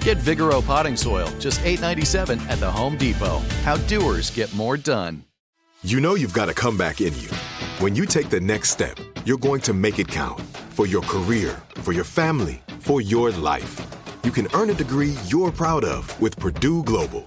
Get Vigoro potting soil, just $8.97 at the Home Depot. How doers get more done. You know you've got a comeback in you. When you take the next step, you're going to make it count for your career, for your family, for your life. You can earn a degree you're proud of with Purdue Global.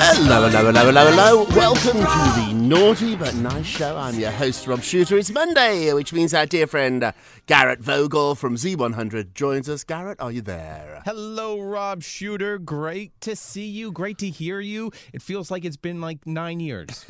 Hello, hello, hello, hello, hello. Welcome to the Naughty But Nice Show. I'm your host, Rob Shuter. It's Monday, which means our dear friend uh, Garrett Vogel from Z100 joins us. Garrett, are you there? Hello, Rob Shuter. Great to see you. Great to hear you. It feels like it's been like nine years.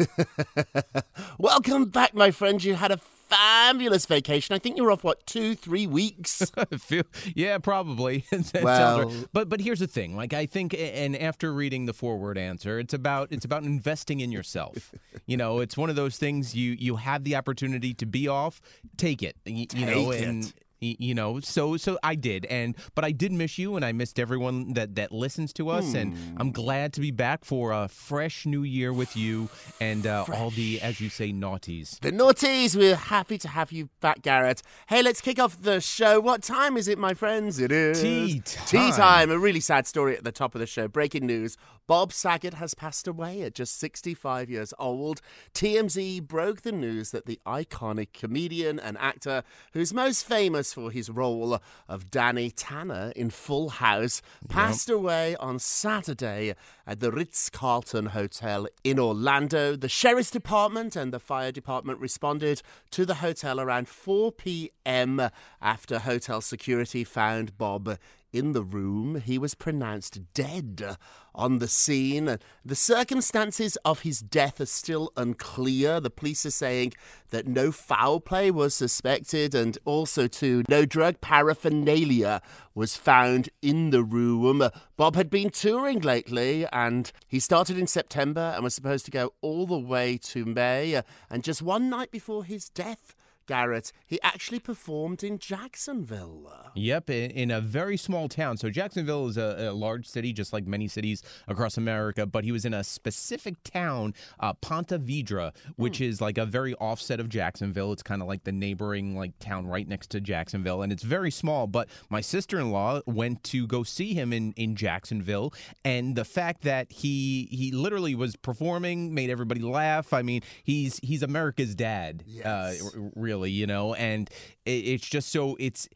Welcome back, my friend. You had a fabulous vacation. I think you were off, what, two, three weeks? Yeah, probably. Well- but but here's the thing. Like I think, and after reading the forward answer, it's about it's about investing in yourself. you know, it's one of those things. You you have the opportunity to be off, take it. y- You, know, and. it. You know, so so I did, and but I did miss you, and I missed everyone that that listens to us, and Hmm. I'm glad to be back for a fresh new year with you and uh, all the, as you say, naughties. The Naughties, we're happy to have you back, Garrett. Hey, let's kick off the show. What time is it, my friends? It is Tea time, Tea time. time. A really sad story at the top of the show. Breaking news: Bob Saget has passed away at just 65 years old. TMZ broke the news that the iconic comedian and actor, who's most famous for his role of Danny Tanner in Full House, passed away on Saturday at the Ritz Carlton Hotel in Orlando. The sheriff's department and the fire department responded to the hotel around 4 p.m. after hotel security found Bob in the room. He was pronounced dead on the scene. The circumstances of his death are still unclear. The police are saying that no foul play was suspected and also too no drug paraphernalia was found in the room. Bob had been touring lately and he started in September and was supposed to go all the way to May and just one night before his death Garrett, he actually performed in Jacksonville. Yep, in, in a very small town. So Jacksonville is a, a large city, just like many cities across America. But he was in a specific town, uh, Ponte Vedra, which is like a very offset of Jacksonville. It's kind of like the neighboring like town right next to Jacksonville, and it's very small. But my sister-in-law went to go see him in in Jacksonville, and the fact that he he literally was performing made everybody laugh. I mean, he's he's America's dad, uh, Yes. r- really, you know, and it, it's just so it's.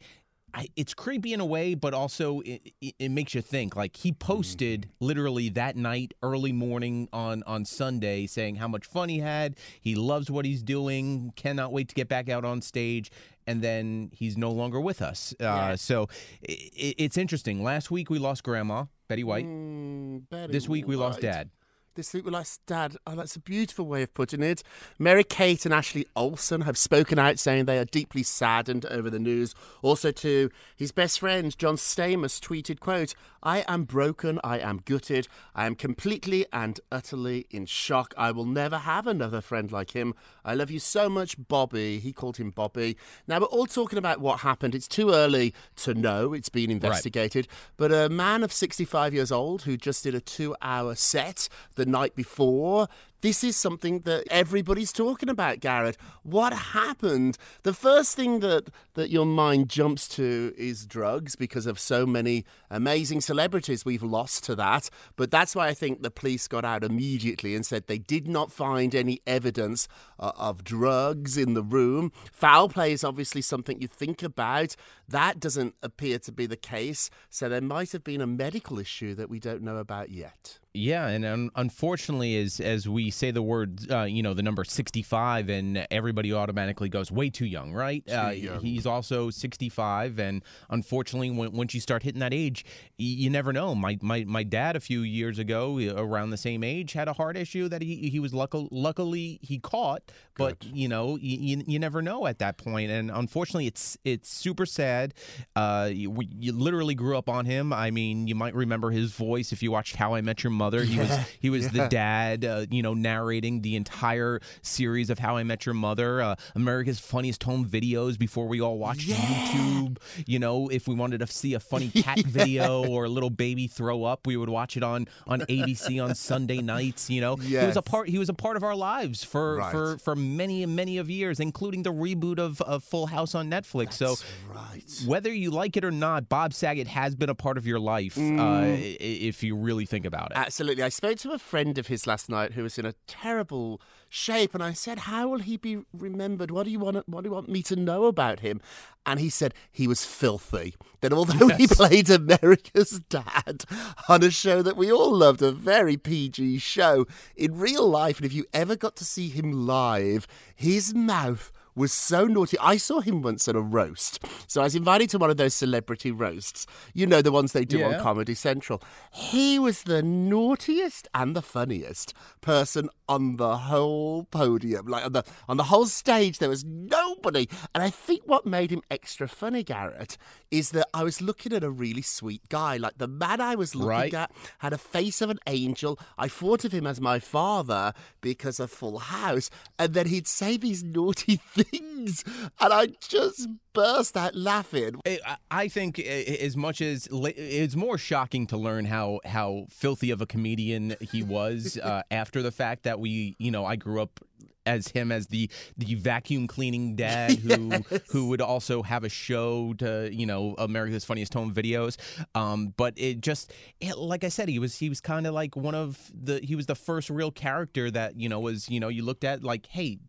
I, it's creepy in a way, but also it, it, it makes you think. Like he posted literally that night, early morning on on Sunday, saying how much fun he had. He loves what he's doing. Cannot wait to get back out on stage. And then he's no longer with us. Uh, so i i it's interesting. Last week we lost Grandma Betty White. Mm, Betty This week we lost Dad. This week we lost Dad. Oh, that's a beautiful way of putting it. Mary Kate and Ashley Olsen have spoken out saying they are deeply saddened over the news. Also, too, his best friend John Stamos tweeted, "quote I am broken. I am gutted. I am completely and utterly in shock. I will never have another friend like him. I love you so much, Bobby." He called him Bobby. Now we're all talking about what happened. It's too early to know. It's been investigated. But a man of 65 years old who just did a two-hour set the night before. This is something that everybody's talking about, Garrett. What happened? The first thing that, that your mind jumps to is drugs because of so many amazing celebrities we've lost to that. But that's why I think the police got out immediately and said they did not find any evidence uh, of drugs in the room. Foul play is obviously something you think about. That doesn't appear to be the case. So there might have been a medical issue that we don't know about yet. Yeah, and un- unfortunately, as as we say the word, uh, you know, the number sixty-five, and everybody automatically goes way too young, right? uh, young. He's also sixty-five, and unfortunately, when, once you start hitting that age, you never know. My my my dad a few years ago, uh, around the same age, had a heart issue that he he was luckily luckily he caught, but you know, you, you, never know at that point. point, and unfortunately, it's it's super sad. Uh, you, you literally grew up on him. I mean, you might remember his voice if you watched How I Met Your Mother. He was he was the dad, uh, you know, narrating the entire series of How I Met Your Mother, uh, America's Funniest Home Videos. Before we all watched YouTube, you know, if we wanted to see a funny cat video or a little baby throw up, we would watch it on on ABC on Sunday nights. You know, he was a part. He was a part of our lives for Right. for for many and many of years, including the reboot of, of Full House on Netflix. so right. whether you like it or not, Bob Saget has been a part of your life. Uh, if you really think about it. Absolutely. I spoke to a friend of his last night who was in a terrible shape, and I said, "How will he be remembered? What do you want? What do you want me to know about him?" And he said he was filthy. That although he played America's dad on a show that we all loved, a very PG show, in real life, and if you ever got to see him live, his mouth was so naughty. I saw him once at a roast. So I was invited to one of those celebrity roasts. You know, the ones they do on Comedy Central. He was the naughtiest and the funniest person on the whole podium. Like on the on the whole stage, there was nobody. And I think what made him extra funny, Garrett, is that I was looking at a really sweet guy. Like the man I was looking Right. at had a face of an angel. I thought of him as my father because of Full House. And then he'd say these naughty things. And I just burst out laughing. I- think as much as it's more shocking to learn how how filthy of a comedian he was uh, after the fact that we, you know, I grew up as him as the the vacuum cleaning dad who who would also have a show to you know America's Funniest Home Videos. Um, but it just it, like I said, he was he was kind of like one of the he was the first real character that you know was you know you looked at like hey.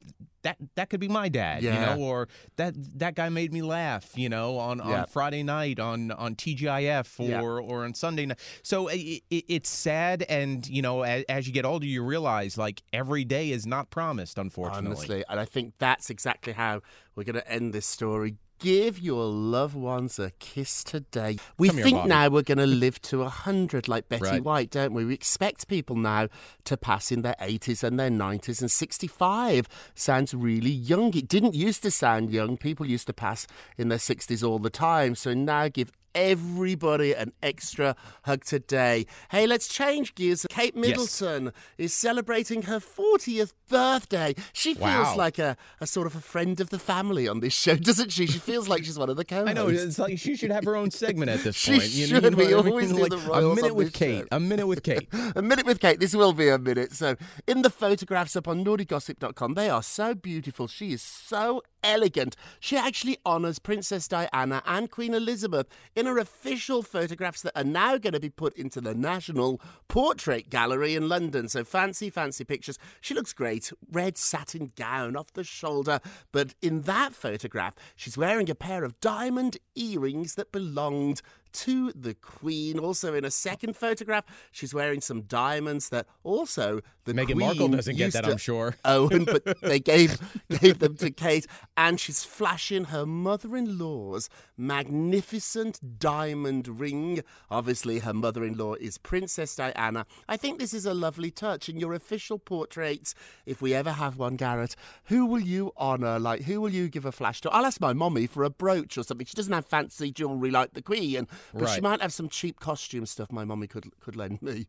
That, that could be my dad, Yeah. you know, or that that guy made me laugh, you know, on, Yeah. on Friday night on on TGIF or Yeah. or on Sunday night. So it, it, it's sad, and you know, as, as you get older, you realize like every day is not promised, unfortunately. Honestly, and I think that's exactly how we're going to end this story. Give your loved ones a kiss today. We Come think Bobby. now we're going to live to a 100 like Betty Right. White, don't we? We expect people now to pass in their 80s and their 90s, and 65 sounds really young. It didn't used to sound young. People used to pass in their 60s all the time. So now give everybody an extra hug today. Hey, let's change gears. Kate Middleton is celebrating her 40th birthday. She feels like a, a sort of a friend of the family on this show, doesn't she? She feels like she's one of the co-hosts. I know it's like she should have her own segment at this She point. should. what We I mean? always do like the a minute with Kate. show. A minute with Kate. A minute with Kate. This will be a minute. So, in the photographs up on naughtygossip.com, they are so beautiful. She is so elegant. She actually honours Princess Diana and Queen Elizabeth in her official photographs that are now going to be put into the National Portrait Gallery in London. So, fancy, fancy pictures. She looks great. Red satin gown off the shoulder. But in that photograph, she's wearing a pair of diamond earrings that belonged to the Queen. Also, in a second photograph, she's wearing some diamonds that also the Meghan Queen Markle doesn't get that, I'm sure. Own, but they gave gave them to Kate, and she's flashing her mother-in-law's magnificent diamond ring. Obviously, her mother-in-law is Princess Diana. I think this is a lovely touch in your official portraits. If we ever have one, Garrett, who will you honour? Like, who will you give a flash to? I'll ask my mommy for a brooch or something. She doesn't have fancy jewellery like the Queen, but she might have some cheap costume stuff my mommy could could lend me.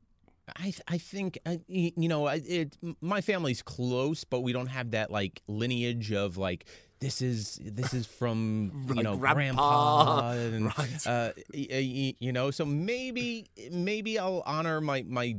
I I think I, y- you know I- it. My family's close, but we don't have that like lineage of like this is this is from you know grandpa. grandpa and Right. uh, you know. So maybe maybe I'll honor my my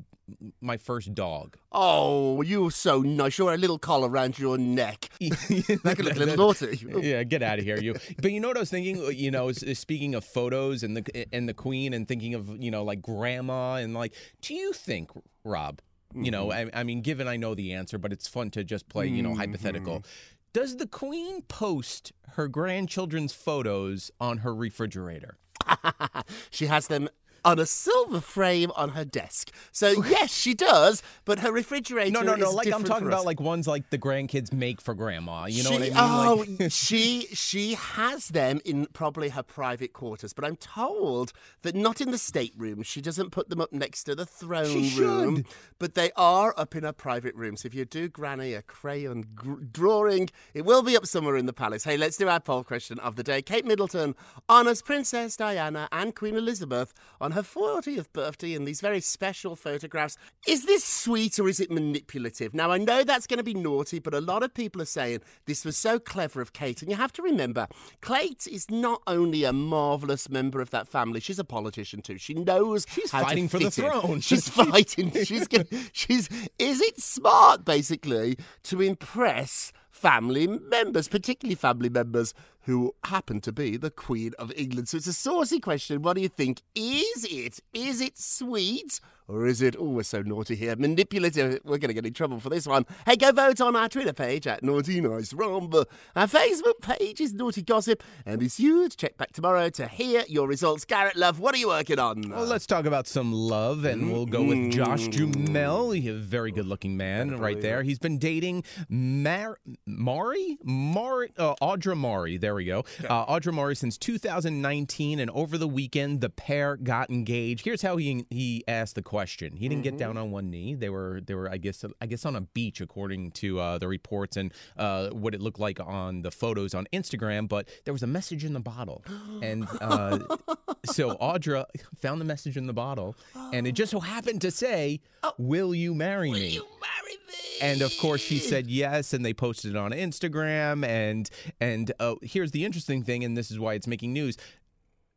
my first dog. Oh, you're so nice. You're a little collar around your neck. That could look a little naughty. Yeah, get out of here, you. But you know what I was thinking? You know, speaking of photos and the and the Queen, and thinking of you know like grandma and like, do you think, Rob? You know, Mm-hmm. I, I mean, given I know the answer, but it's fun to just play, you know, hypothetical. Mm-hmm. Does the Queen post her grandchildren's photos on her refrigerator? she has them on a silver frame on her desk. So yes, she does. But her refrigerator. No, no, no. Like I'm talking about like ones like the grandkids make for grandma. You know she, what I mean? Oh, Like- she she has them in probably her private quarters, but I'm told that not in the stateroom. She doesn't put them up next to the throne She room, should. but they are up in her private room. So if you do Granny a crayon gr- drawing, it will be up somewhere in the palace. Hey, let's do our poll question of the day. Kate Middleton honours Princess Diana and Queen Elizabeth on her 40th birthday in these very special photographs. Is this sweet or is it manipulative? Now, I know that's going to be naughty, but a lot of people are saying this was so clever of Kate. And you have to remember, Kate is not only a marvellous member of that family, she's a politician too. She knows She's how to fighting for the in. throne. She's fighting. She's gonna, she's is it smart basically to impress family members, particularly family members who happen to be the Queen of England. So it's a saucy question. What do you think? Is it? Is it sweet? Or is it, oh, we're so naughty here, manipulative? We're going to get in trouble for this one. Hey, go vote on our Twitter page at Naughty Nice Rob. Our Facebook page is Naughty Gossip, and it's you to check back tomorrow to hear your results. Garrett Love, what are you working on? Well, let's talk about some love, and we'll go with Josh Duhamel. He's a very good-looking man, right there. He's been dating Mar- Mari, Mari, uh, Audra Mari. There we go. Uh, Audra Mari since 2019, and over the weekend, the pair got engaged. Here's how he he asked the question. He didn't get down on one knee. They were they were I guess I guess on a beach, according to uh, the reports and uh, what it looked like on the photos on Instagram. But there was a message in the bottle, and. Uh, so Audra found the message in the bottle, and it just so happened to say, "Will you marry me?" you marry me? And of course, she said yes, and they posted it on Instagram. And and uh, here's the interesting thing, and this is why it's making news.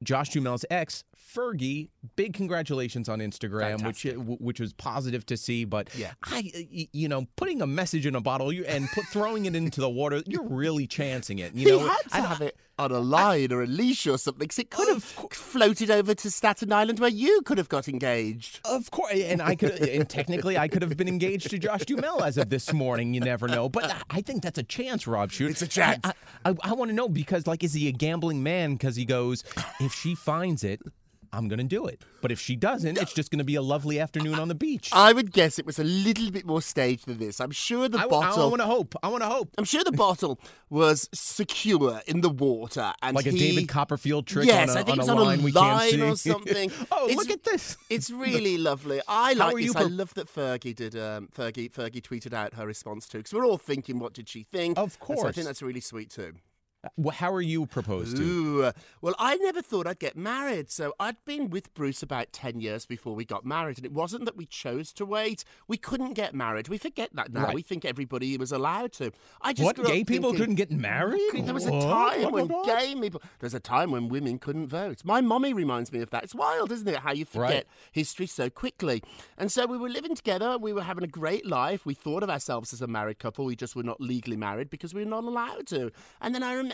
Josh Duhamel's ex, Fergie, big congratulations on Instagram, which Fantastic. which was positive to see. But Yeah. I, you know, putting a message in a bottle and put throwing it into the water, you're really chancing it. You he know, had to I- have it on a line or a leash or something, because it could have cour- floated over to Staten Island where you could have got engaged. Of course, and I could, and technically, I could have been engaged to Josh Duhamel as of this morning. You never know, but I- I think that's a chance, Rob Shoot. It's a chance. I, I, I want to know because, like, is he a gambling man? Because he goes, if she finds it, I'm gonna do it. But if she doesn't, it's just gonna be a lovely afternoon on the beach. I would guess it was a little bit more staged than this. I'm sure the bottle I, bottle. want to hope. I want to hope. I'm sure the bottle was secure in the water, and Like a David Copperfield trick Yes, on a, I think on it's a on line a line or something. oh, It's- look at this. It's really lovely. I like this. I love that Fergie did. Um, Fergie Fergie tweeted out her response too, because we're all thinking, what did she think? Of And So I think that's really sweet too. How are you proposed to? Ooh, uh, well, I never thought I'd get married. So I'd been with Bruce about 10 years before we got married. And it wasn't that we chose to wait. We couldn't get married. We forget that now. Right. We think everybody was allowed to. I just What? Gay people thinking- couldn't get married? Really? There was a What? time when What? gay people. There was a time when women couldn't vote. My mommy reminds me of that. It's wild, isn't it? How you forget Right. history so quickly. And so we were living together. We were having a great life. We thought of ourselves as a married couple. We just were not legally married because we were not allowed to. And then I remember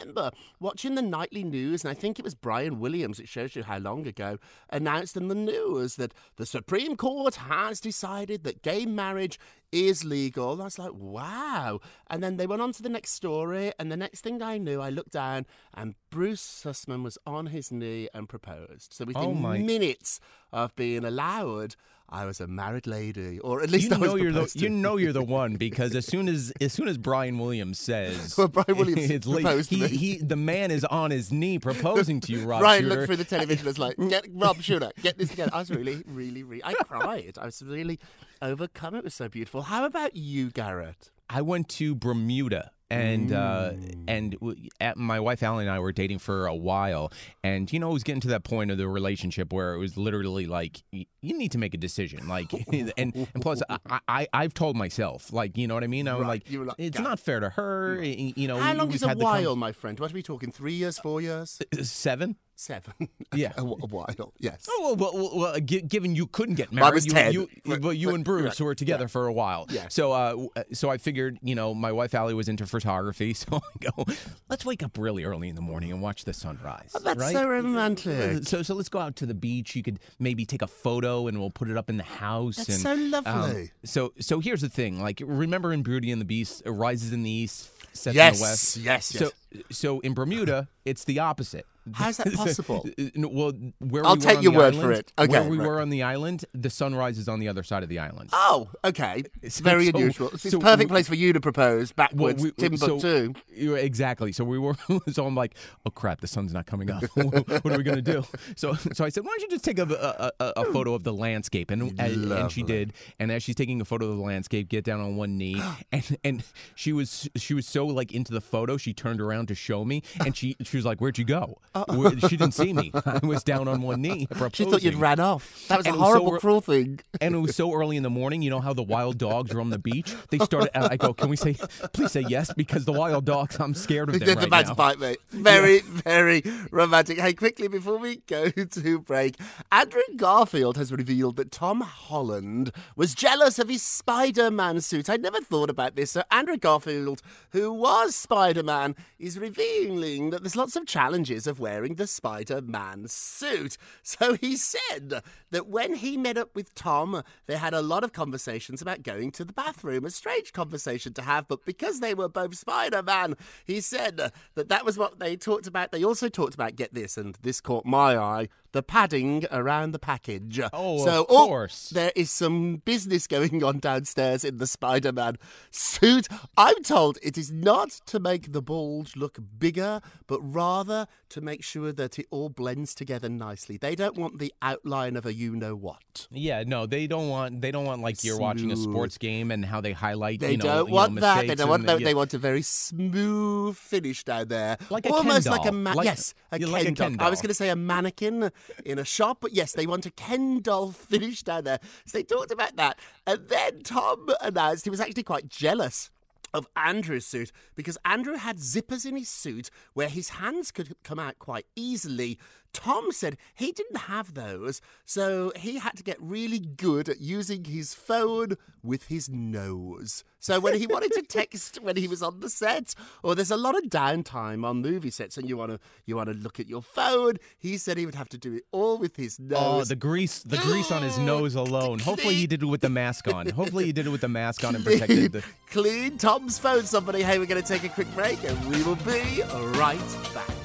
watching the nightly news, and I think it was Brian Williams. It shows you how long ago announced in the news that the Supreme Court has decided that gay marriage is legal. And I was like, wow. And then they went on to the next story, and the next thing I knew, I looked down, and Bruce Sussman was on his knee and proposed. So within Oh, minutes of being allowed, I was a married lady, or at least You I was know you're the to. you know you're the one because as soon as as soon as Brian Williams says Well, Brian Williams it's late, proposed to he, the man is on his knee proposing to you, Rob Ryan Shooter. looked through the television and was like, get Rob Shuter, get this together. I was really, really, really, I cried. I was really overcome. It was so beautiful. How about you, Garrett? I went to Bermuda and uh, Mm. and w- at, my wife Allie and I were dating for a while, and you know it was getting to that point of the relationship where it was literally like you need to make a decision, like and and plus I, I I've told myself like you know what I mean I'm Right, like like, it's not fair to her, y- you know. How long is a had the con- while, my friend? What are we talking? Three years, four years? Seven. Seven. Yeah. a, a while, yes. Oh well, well, well uh, gi- given you couldn't get married, was you, 10. you, you but- and Bruce right, were together yeah. for a while. Yeah. So, uh, uh, so I figured, you know, my wife Allie was into photography, so I go, let's wake up really early in the morning and watch the sunrise. Oh, that's right? so romantic. So, so let's go out to the beach. You could maybe take a photo, and we'll put it up in the house. That's and, so lovely. um, so, so here's the thing. Like, remember in Beauty and the Beast, it rises in the east, sets Yes, in the west. yes, yes, So, so in Bermuda, it's the opposite. How's that possible? Uh, Well, where I'll we take on your the word for it. Okay, where we right. were on the island, the sunrise is on the other side of the island. Oh, okay. It's Very so- unusual. It's so a perfect we- place for you to propose backwards, we- Timbuktu. So, Yeah, exactly. So we were. So I'm like, oh crap, the sun's not coming up. what are we gonna do? So, so I said, why don't you just take a, a, a, a photo of the landscape? And and, and she did. And as she's taking a photo of the landscape, get down on one knee, and and she was she was so like into the photo, she turned around to show me, and she she was like, where'd you go? Where- she didn't see me. I was down on one knee. She thought you'd ran off. That was And a it was so horrible, cruel thing. and it was so early in the morning. You know how the wild dogs are on the beach? They started. and I go, can we say, please say yes, because the wild dogs. I'm scared of them They're right about now. to bite me. Very, very romantic. Hey, quickly before we go to break, Andrew Garfield has revealed that Tom Holland was jealous of his Spider Man suit. I never thought about this. So, Andrew Garfield, who was Spider Man, is revealing that there's lots of challenges of wearing the Spider Man suit. So, he said that when he met up with Tom, they had a lot of conversations about going to the bathroom. A strange conversation to have, but because they were both Spider Man, he said that that was what they talked about. They also talked about, get this, and this caught my eye, the padding around the package. Oh, so, of course. there is some business going on downstairs in the Spider Man suit. I'm told it is not to make the bulge look bigger, but rather to make sure that it all blends together nicely. They don't want the outline of a you know what. Yeah, no, they don't want. They don't want like you're watching a sports game and how they highlight. They you know, don't you know, want that. They don't want that. yeah. They want a very smooth finish down there. Like a Almost Ken like a doll. ma- Like- yes, a Ken, like a doll. Ken I was going to say a mannequin in a shop, but yes, they want a Ken doll finish down there. So they talked about that, and then Tom announced he was actually quite jealous. Of Andrew's suit because Andrew had zippers in his suit where his hands could come out quite easily. Tom said he didn't have those, so he had to get really good at using his phone with his nose. So when he wanted to text when he was on the set, or there's a lot of downtime on movie sets, and you want to you want to look at your phone, he said he would have to do it all with his nose. Oh, the grease, the grease on his nose alone. Hopefully, he did it with the mask on. Hopefully, he did it with the mask on and protected the. Clean Tom's phone, somebody. Hey, we're going to take a quick break, and we will be right back.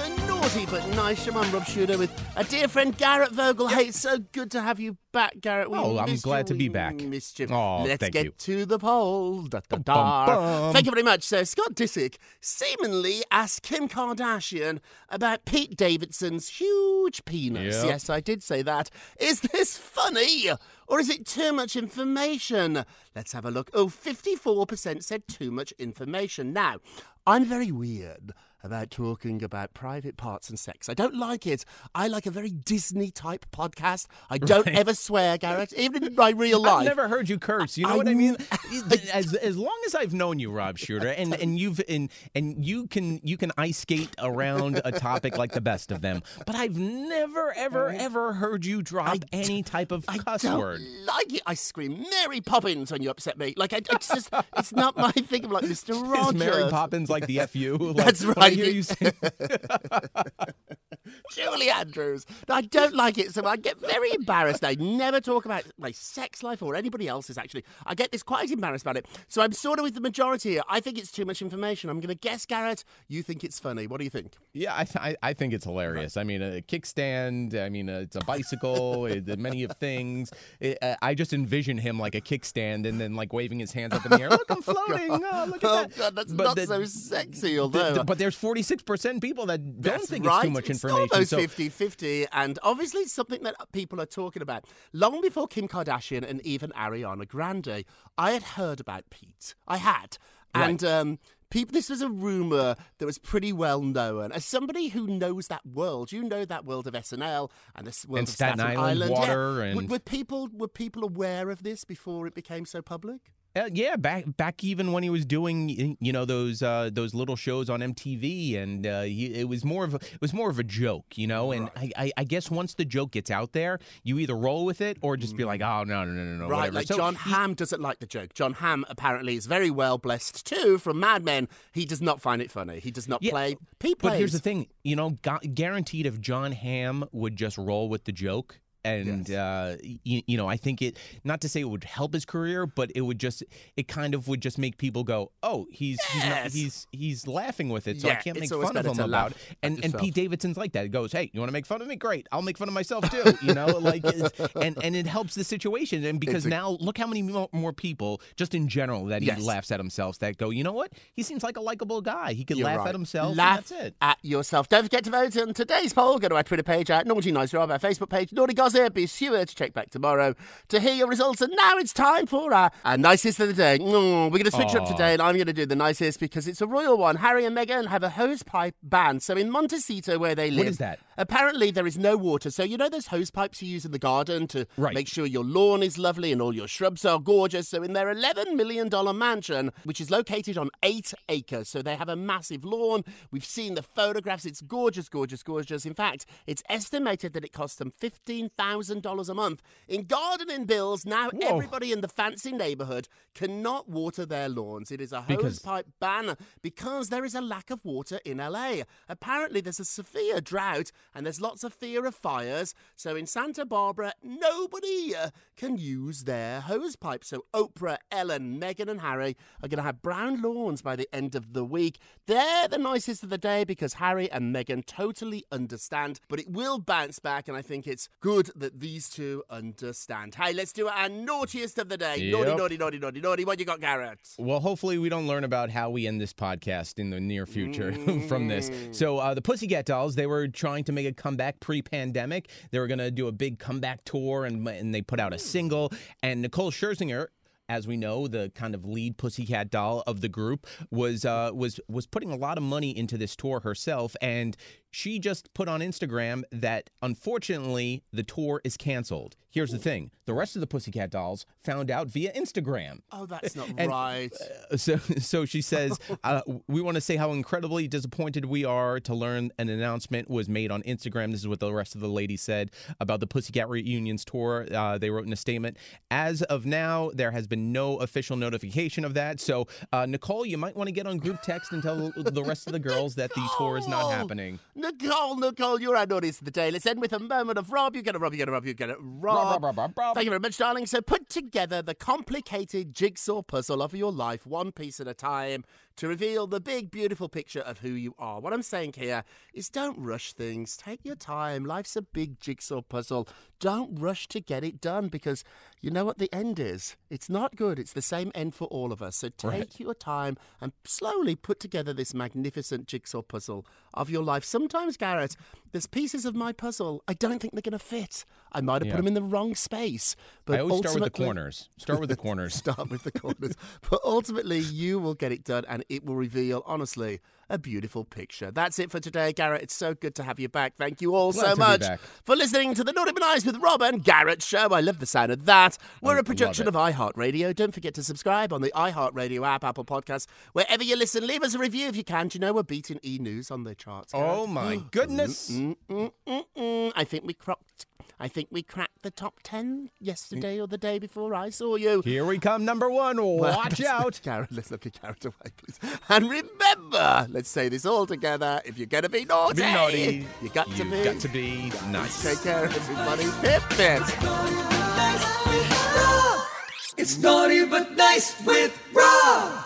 naughty but nice show. I'm Rob Shuter with a dear friend Garrett Vogel. Hey, it's so good to have you back, Garrett. We Oh, I'm glad you. to be back. Missed you. Oh, Let's get you. to the poll. Da, da, da. bum, bum. Thank you very much. So Scott Disick seemingly asked Kim Kardashian about Pete Davidson's huge penis. Yep. Yes, I did say that. Is this funny? Or is it too much information? Let's have a look. Oh, 54% said too much information. Now, I'm very weird. About talking about private parts and sex. I don't like it. I like a very Disney type podcast. I don't Right. ever swear, Garrett, even in my real life. I've never heard you curse. You know I what I mean? As as long as I've known you, Rob Shuter, and and you've and and you can you can ice skate around a topic like the best of them, but I've never ever mm. ever heard you drop any type of cuss don't word. like it. I scream Mary Poppins when you upset me. Like I, it's just, it's not my thing. I'm like Mr. Rogers. Is Mary Poppins like the fu? Like, That's when I hear you say- Julie Andrews. I don't like it, so I get very embarrassed. I never talk about my sex life or anybody else's, actually. I get this quite embarrassed about it. So I'm sort of with the majority here. I think it's too much information. I'm going to guess, Garrett, you think it's funny. What do you think? Yeah, I, th- I I think it's hilarious. I mean, a kickstand. I mean, uh, it's a bicycle. it, many of things. It, uh, I just envision him like a kickstand and then like waving his hands up in the air. Look, I'm floating. Oh, look at Oh, that. God, that's But not the- so sexy, the- although. the- but there's 46% people that don't That's think right. it's too much information. It's so almost 50 50. And obviously, it's something that people are talking about. Long before Kim Kardashian and even Ariana Grande, I had heard about Pete. I had. And um, people, this was a rumor that was pretty well known. As somebody who knows that world, you know that world of SNL and this world And of Staten Staten, Island yeah. water Were- and- Were, people, were people aware of this before it became so public? Uh, yeah, back back even when he was doing you know those uh, those little shows on MTV, and uh, he, it was more of a, it was more of a joke, you know. And I, I, I guess once the joke gets out there, you either roll with it or just be like, oh no no no no no Right, whatever. like So John he- Hamm doesn't like the joke. John Hamm apparently is very well blessed too from Mad Men. He does not find it funny. He does not Yeah, play. He But here's the thing, you know, gu- guaranteed if John Hamm would just roll with the joke. And uh, you, you know, I think it. Not to say it would help his career, but it would just. It kind of would just make people go, "Oh, he's he's not, Yes. he's he's laughing with it, so I can't make fun of him about it." And and. Pete Davidson's like that. He goes, "Hey, you want to make fun of me? Great, I'll make fun of myself too." You know, like, and and it helps the situation. And because a- now look how many more, more people, just in general, that he Yes. laughs at himself. That go, you know what? He seems like a likable guy. He could You're laugh right. at himself. Laugh that's it. at yourself. Don't forget to vote on today's poll. Go to our Twitter page at Naughty Nice Rob, our Facebook page, Naughty Gossip. Be sure to check back tomorrow to hear your results. And now it's time for our, our nicest of the day. Mm, we're going to switch it up today, and I'm going to do the nicest because it's a royal one. Harry and Meghan have a hosepipe ban. So in Montecito, where they live, What is that? Apparently, there is no water. So you know those hosepipes you use in the garden to Right. make sure your lawn is lovely and all your shrubs are gorgeous. So in their $11 million mansion, which is located on eight acres, so they have a massive lawn. We've seen the photographs. It's gorgeous, gorgeous, gorgeous. In fact, it's estimated that it costs them $15,000 a month in gardening bills. Now Whoa. everybody in the fancy neighborhood cannot water their lawns. It is a hose pipe ban because there is a lack of water in LA. Apparently, there's a severe drought and there's lots of fear of fires. So in Santa Barbara, nobody uh, can use their hose pipe. So Oprah, Ellen, Meghan, and Harry are going to have brown lawns by the end of the week. They're the nicest of the day because Harry and Meghan totally understand, but it will bounce back, and I think it's good that these two understand. Hey, let's do our naughtiest of the day. Naughty, Yep. naughty, naughty, naughty, naughty. What you got, Garrett? Well, hopefully, we don't learn about how we end this podcast in the near future from this. Mm. So, uh, the Pussycat Dolls, they were trying to make a comeback pre pandemic. They were going to do a big comeback tour, and, and they put out a single. And Nicole Scherzinger, as we know, the kind of lead pussycat doll of the group, was uh, was was putting a lot of money into this tour herself, and she just put on Instagram that unfortunately the tour is canceled. Here's the thing: the rest of the pussycat dolls found out via Instagram. Oh, that's not And- right. Uh, So, so she says, uh, "We want to say how incredibly disappointed we are to learn an announcement was made on Instagram. This is what the rest of the ladies said about the Pussycat Reunions tour. Uh, they wrote in a statement: As of now, there has been no official notification of that. So, uh, Nicole, you might want to get on group text and tell the rest of the girls that the tour is not Nicole! happening. Nicole, Nicole, you're our naughtiest of the day. Let's end with a moment of Rob. You get it, Rob. You get it, Rob. You get it, Rob. Rob, Rob, Rob, Rob. Thank you very much, darling. So put together the complicated jigsaw puzzle of your life, one piece at a time, to reveal the big, beautiful picture of who you are. What I'm saying here is don't rush things. Take your time. Life's a big jigsaw puzzle. Don't rush to get it done because you know what the end is. It's not good. It's the same end for all of us. So take Right. your time and slowly put together this magnificent jigsaw puzzle of your life. Sometimes, Garrett, there's pieces of my puzzle I don't think they're going to fit. I might have Yeah. put them in the wrong space. But I always start with the corners. Start with the corners. Start with the corners. but ultimately, you will get it done and it will reveal, honestly, a beautiful picture. That's it for today, Garrett. It's so good to have you back. Thank you all Glad so much for listening to the Naughty But Nice with Rob and Garrett show. I love the sound of that. We're a production of iHeartRadio. Don't forget to subscribe on the iHeartRadio app, Apple Podcasts, wherever you listen. Leave us a review if you can. Do you know we're beating E News on the charts? Garrett? Oh my goodness. I think we crocked. I think we cracked the top ten yesterday or the day before I saw you. Here we come, number one. Watch out. Garrett, let's not get carried away, please. And remember, let's say this all together. If you're going to be naughty, Be naughty. you got to You've be. got to be nice. Take care, everybody. Pip, pip. It's naughty but nice with Rob.